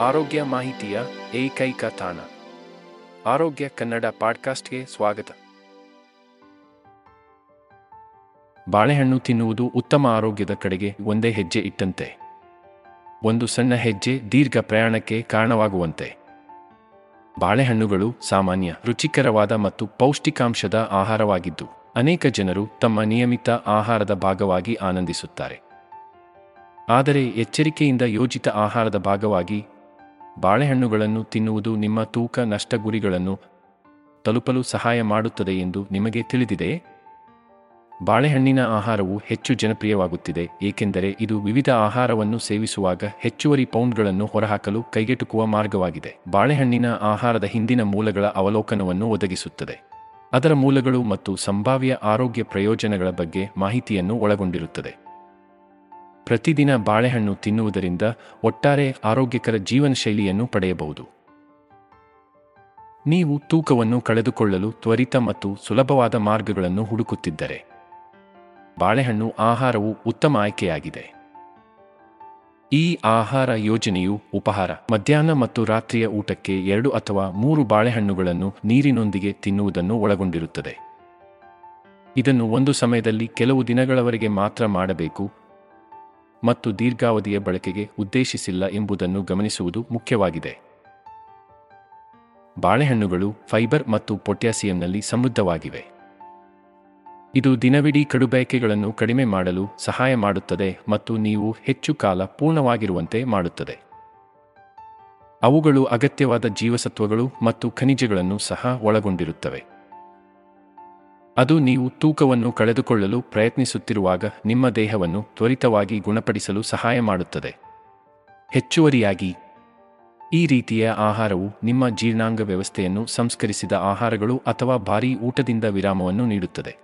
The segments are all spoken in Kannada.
ಆರೋಗ್ಯ ಮಾಹಿತಿಯ ಏಕೈಕ ತಾಣ. ಆರೋಗ್ಯ ಕನ್ನಡ ಪಾಡ್ಕಾಸ್ಟ್ಗೆ ಸ್ವಾಗತ. ಬಾಳೆಹಣ್ಣು ತಿನ್ನುವುದು ಉತ್ತಮ ಆರೋಗ್ಯದ ಕಡೆಗೆ ಒಂದೇ ಹೆಜ್ಜೆ ಇಟ್ಟಂತೆ. ಒಂದು ಸಣ್ಣ ಹೆಜ್ಜೆ ದೀರ್ಘ ಪ್ರಯಾಣಕ್ಕೆ ಕಾರಣವಾಗುವಂತೆ. ಬಾಳೆಹಣ್ಣುಗಳು ಸಾಮಾನ್ಯ, ರುಚಿಕರವಾದ ಮತ್ತು ಪೌಷ್ಟಿಕಾಂಶದ ಆಹಾರವಾಗಿದ್ದು, ಅನೇಕ ಜನರು ತಮ್ಮ ನಿಯಮಿತ ಆಹಾರದ ಭಾಗವಾಗಿ ಆನಂದಿಸುತ್ತಾರೆ. ಆದರೆ ಎಚ್ಚರಿಕೆಯಿಂದ ಯೋಜಿತ ಆಹಾರದ ಭಾಗವಾಗಿ ಬಾಳೆಹಣ್ಣುಗಳನ್ನು ತಿನ್ನುವುದು ನಿಮ್ಮ ತೂಕ ನಷ್ಟ ಗುರಿಗಳನ್ನು ತಲುಪಲು ಸಹಾಯ ಮಾಡುತ್ತದೆ ಎಂದು ನಿಮಗೆ ತಿಳಿದಿದೆ? ಬಾಳೆಹಣ್ಣಿನ ಆಹಾರವು ಹೆಚ್ಚು ಜನಪ್ರಿಯವಾಗುತ್ತಿದೆ, ಏಕೆಂದರೆ ಇದು ವಿವಿಧ ಆಹಾರವನ್ನು ಸೇವಿಸುವಾಗ ಹೆಚ್ಚುವರಿ ಪೌಂಡ್ಗಳನ್ನು ಹೊರಹಾಕಲು ಕೈಗೆಟುಕುವ ಮಾರ್ಗವಾಗಿದೆ. ಬಾಳೆಹಣ್ಣಿನ ಆಹಾರದ ಹಿಂದಿನ ಮೂಲಗಳ ಅವಲೋಕನವನ್ನು ಒದಗಿಸುತ್ತದೆ. ಅದರ ಮೂಲಗಳು ಮತ್ತು ಸಂಭಾವ್ಯ ಆರೋಗ್ಯ ಪ್ರಯೋಜನಗಳ ಬಗ್ಗೆ ಮಾಹಿತಿಯನ್ನು ಒಳಗೊಂಡಿರುತ್ತದೆ. ಪ್ರತಿದಿನ ಬಾಳೆಹಣ್ಣು ತಿನ್ನುವುದರಿಂದ ಒಟ್ಟಾರೆ ಆರೋಗ್ಯಕರ ಜೀವನ ಶೈಲಿಯನ್ನು ಪಡೆಯಬಹುದು. ನೀವು ತೂಕವನ್ನು ಕಳೆದುಕೊಳ್ಳಲು ತ್ವರಿತ ಮತ್ತು ಸುಲಭವಾದ ಮಾರ್ಗಗಳನ್ನು ಹುಡುಕುತ್ತಿದ್ದರೆ ಬಾಳೆಹಣ್ಣು ಆಹಾರವು ಉತ್ತಮ ಆಯ್ಕೆಯಾಗಿದೆ. ಈ ಆಹಾರ ಯೋಜನೆಯು ಉಪಹಾರ, ಮಧ್ಯಾಹ್ನ ಮತ್ತು ರಾತ್ರಿಯ ಊಟಕ್ಕೆ ಎರಡು ಅಥವಾ ಮೂರು ಬಾಳೆಹಣ್ಣುಗಳನ್ನು ನೀರಿನೊಂದಿಗೆ ತಿನ್ನುವುದನ್ನು ಒಳಗೊಂಡಿರುತ್ತದೆ. ಇದನ್ನು ಒಂದು ಸಮಯದಲ್ಲಿ ಕೆಲವು ದಿನಗಳವರೆಗೆ ಮಾತ್ರ ಮಾಡಬೇಕು ಮತ್ತು ದೀರ್ಘಾವಧಿಯ ಬಳಕೆಗೆ ಉದ್ದೇಶಿಸಿಲ್ಲ ಎಂಬುದನ್ನು ಗಮನಿಸುವುದು ಮುಖ್ಯವಾಗಿದೆ. ಬಾಳೆಹಣ್ಣುಗಳು ಫೈಬರ್ ಮತ್ತು ಪೊಟ್ಯಾಸಿಯಂನಲ್ಲಿ ಸಮೃದ್ಧವಾಗಿವೆ. ಇದು ದಿನವಿಡೀ ಕಡುಬಯಕೆಗಳನ್ನು ಕಡಿಮೆ ಮಾಡಲು ಸಹಾಯ ಮಾಡುತ್ತದೆ ಮತ್ತು ನೀವು ಹೆಚ್ಚು ಕಾಲ ಪೂರ್ಣವಾಗಿರುವಂತೆ ಮಾಡುತ್ತದೆ. ಅವುಗಳು ಅಗತ್ಯವಾದ ಜೀವಸತ್ವಗಳು ಮತ್ತು ಖನಿಜಗಳನ್ನು ಸಹ ಒಳಗೊಂಡಿರುತ್ತವೆ. ಅದು ನೀವು ತೂಕವನ್ನು ಕಳೆದುಕೊಳ್ಳಲು ಪ್ರಯತ್ನಿಸುತ್ತಿರುವಾಗ ನಿಮ್ಮ ದೇಹವನ್ನು ತ್ವರಿತವಾಗಿ ಗುಣಪಡಿಸಲು ಸಹಾಯ ಮಾಡುತ್ತದೆ. ಹೆಚ್ಚುವರಿಯಾಗಿ, ಈ ರೀತಿಯ ಆಹಾರವು ನಿಮ್ಮ ಜೀರ್ಣಾಂಗ ವ್ಯವಸ್ಥೆಯನ್ನು ಸಂಸ್ಕರಿಸಿದ ಆಹಾರಗಳು ಅಥವಾ ಭಾರೀ ಊಟದಿಂದ ವಿರಾಮವನ್ನು ನೀಡುತ್ತದೆ.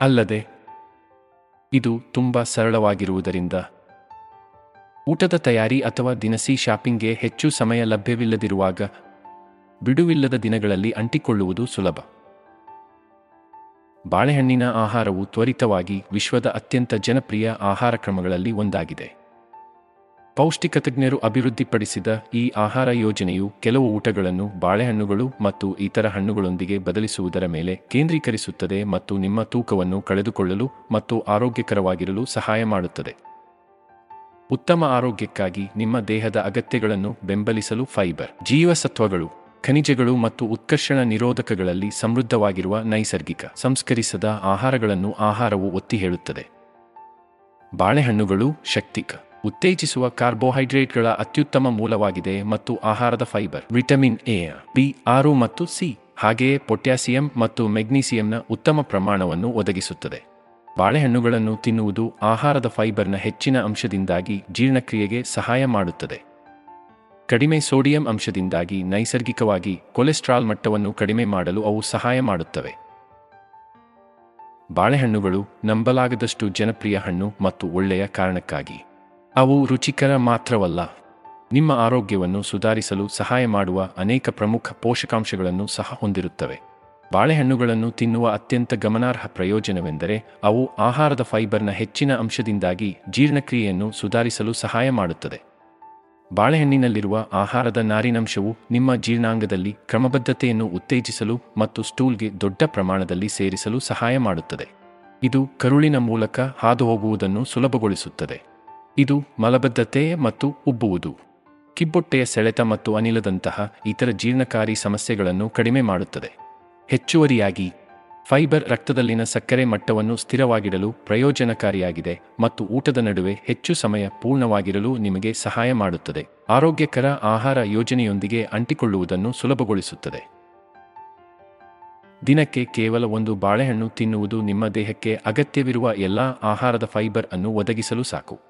ಅಲ್ಲದೆ, ಇದು ತುಂಬ ಸರಳವಾಗಿರುವುದರಿಂದ, ಊಟದ ತಯಾರಿ ಅಥವಾ ದಿನಸಿ ಶಾಪಿಂಗ್ಗೆ ಹೆಚ್ಚು ಸಮಯ ಲಭ್ಯವಿಲ್ಲದಿರುವಾಗ, ಬಿಡುವಿಲ್ಲದ ದಿನಗಳಲ್ಲಿ ಅಂಟಿಕೊಳ್ಳುವುದು ಸುಲಭ. ಬಾಳೆಹಣ್ಣಿನ ಆಹಾರವು ತ್ವರಿತವಾಗಿ ವಿಶ್ವದ ಅತ್ಯಂತ ಜನಪ್ರಿಯ ಆಹಾರ ಕ್ರಮಗಳಲ್ಲಿ ಒಂದಾಗಿದೆ. ಪೌಷ್ಟಿಕ ತಜ್ಞರು ಅಭಿವೃದ್ಧಿಪಡಿಸಿದ ಈ ಆಹಾರ ಯೋಜನೆಯು ಕೆಲವು ಊಟಗಳನ್ನು ಬಾಳೆಹಣ್ಣುಗಳು ಮತ್ತು ಇತರ ಹಣ್ಣುಗಳೊಂದಿಗೆ ಬದಲಿಸುವುದರ ಮೇಲೆ ಕೇಂದ್ರೀಕರಿಸುತ್ತದೆ ಮತ್ತು ನಿಮ್ಮ ತೂಕವನ್ನು ಕಳೆದುಕೊಳ್ಳಲು ಮತ್ತು ಆರೋಗ್ಯಕರವಾಗಿರಲು ಸಹಾಯ ಮಾಡುತ್ತದೆ. ಉತ್ತಮ ಆರೋಗ್ಯಕ್ಕಾಗಿ ನಿಮ್ಮ ದೇಹದ ಅಗತ್ಯಗಳನ್ನು ಬೆಂಬಲಿಸಲು ಫೈಬರ್, ಜೀವಸತ್ವಗಳು ಖನಿಜಗಳು ಮತ್ತು ಉತ್ಕರ್ಷಣ ನಿರೋಧಕಗಳಲ್ಲಿ ಸಮೃದ್ಧವಾಗಿರುವ ನೈಸರ್ಗಿಕ, ಸಂಸ್ಕರಿಸದ ಆಹಾರಗಳನ್ನು ಆಹಾರವು ಒತ್ತಿ ಹೇಳುತ್ತದೆ. ಬಾಳೆಹಣ್ಣುಗಳು ಶಕ್ತಿಕ, ಉತ್ತೇಜಿಸುವ ಕಾರ್ಬೋಹೈಡ್ರೇಟ್ಗಳ ಅತ್ಯುತ್ತಮ ಮೂಲವಾಗಿದೆ ಮತ್ತು ಆಹಾರದ ಫೈಬರ್, ವಿಟಮಿನ್ ಎ, ಬಿ, ಆರು ಮತ್ತು ಸಿ, ಹಾಗೆಯೇ ಪೊಟ್ಯಾಸಿಯಂ ಮತ್ತು ಮೆಗ್ನೀಸಿಯಂನ ಉತ್ತಮ ಪ್ರಮಾಣವನ್ನು ಒದಗಿಸುತ್ತದೆ. ಬಾಳೆಹಣ್ಣುಗಳನ್ನು ತಿನ್ನುವುದು ಆಹಾರದ ಫೈಬರ್ನ ಹೆಚ್ಚಿನ ಅಂಶದಿಂದಾಗಿ ಜೀರ್ಣಕ್ರಿಯೆಗೆ ಸಹಾಯ ಮಾಡುತ್ತದೆ. ಕಡಿಮೆ ಸೋಡಿಯಂ ಅಂಶದಿಂದಾಗಿ ನೈಸರ್ಗಿಕವಾಗಿ ಕೊಲೆಸ್ಟ್ರಾಲ್ ಮಟ್ಟವನ್ನು ಕಡಿಮೆ ಮಾಡಲು ಅವು ಸಹಾಯ ಮಾಡುತ್ತವೆ. ಬಾಳೆಹಣ್ಣುಗಳು ನಂಬಲಾಗದಷ್ಟು ಜನಪ್ರಿಯ ಹಣ್ಣು ಮತ್ತು ಒಳ್ಳೆಯ ಕಾರಣಕ್ಕಾಗಿ. ಅವು ರುಚಿಕರ ಮಾತ್ರವಲ್ಲ. ನಿಮ್ಮ ಆರೋಗ್ಯವನ್ನು ಸುಧಾರಿಸಲು ಸಹಾಯ ಮಾಡುವ ಅನೇಕ ಪ್ರಮುಖ ಪೋಷಕಾಂಶಗಳನ್ನು ಸಹ ಹೊಂದಿರುತ್ತವೆ. ಬಾಳೆಹಣ್ಣುಗಳನ್ನು ತಿನ್ನುವ ಅತ್ಯಂತ ಗಮನಾರ್ಹ ಪ್ರಯೋಜನವೆಂದರೆ ಅವು ಆಹಾರದ ಫೈಬರ್ನ ಹೆಚ್ಚಿನ ಅಂಶದಿಂದಾಗಿ ಜೀರ್ಣಕ್ರಿಯೆಯನ್ನು ಸುಧಾರಿಸಲು ಸಹಾಯ ಮಾಡುತ್ತದೆ. ಬಾಳೆಹಣ್ಣಿನಲ್ಲಿರುವ ಆಹಾರದ ನಾರಿನಂಶವು ನಿಮ್ಮ ಜೀರ್ಣಾಂಗದಲ್ಲಿ ಕ್ರಮಬದ್ಧತೆಯನ್ನು ಉತ್ತೇಜಿಸಲು ಮತ್ತು ಸ್ಟೂಲ್ಗೆ ದೊಡ್ಡ ಪ್ರಮಾಣದಲ್ಲಿ ಸೇರಿಸಲು ಸಹಾಯ ಮಾಡುತ್ತದೆ. ಇದು ಕರುಳಿನ ಮೂಲಕ ಹಾದುಹೋಗುವುದನ್ನು ಸುಲಭಗೊಳಿಸುತ್ತದೆ. ಇದು ಮಲಬದ್ಧತೆ ಮತ್ತು ಉಬ್ಬುವುದು. ಕಿಬ್ಬೊಟ್ಟೆಯ ಸೆಳೆತ ಮತ್ತು ಅನಿಲದಂತಹ ಇತರ ಜೀರ್ಣಕಾರಿ ಸಮಸ್ಯೆಗಳನ್ನು ಕಡಿಮೆ ಮಾಡುತ್ತದೆ. ಹೆಚ್ಚುವರಿಯಾಗಿ ಫೈಬರ್ ರಕ್ತದಲ್ಲಿನ ಸಕ್ಕರೆ ಮಟ್ಟವನ್ನು ಸ್ಥಿರವಾಗಿಡಲು ಪ್ರಯೋಜನಕಾರಿಯಾಗಿದೆ ಮತ್ತು ಊಟದ ನಡುವೆ ಹೆಚ್ಚು ಸಮಯ ಪೂರ್ಣವಾಗಿರಲು ನಿಮಗೆ ಸಹಾಯ ಮಾಡುತ್ತದೆ. ಆರೋಗ್ಯಕರ ಆಹಾರ ಯೋಜನೆಯೊಂದಿಗೆ ಅಂಟಿಕೊಳ್ಳುವುದನ್ನು ಸುಲಭಗೊಳಿಸುತ್ತದೆ. ದಿನಕ್ಕೆ ಕೇವಲ ಒಂದು ಬಾಳೆಹಣ್ಣು ತಿನ್ನುವುದು ನಿಮ್ಮ ದೇಹಕ್ಕೆ ಅಗತ್ಯವಿರುವ ಎಲ್ಲಾ ಆಹಾರದ ಫೈಬರ್ ಅನ್ನು ಒದಗಿಸಲು ಸಾಕು.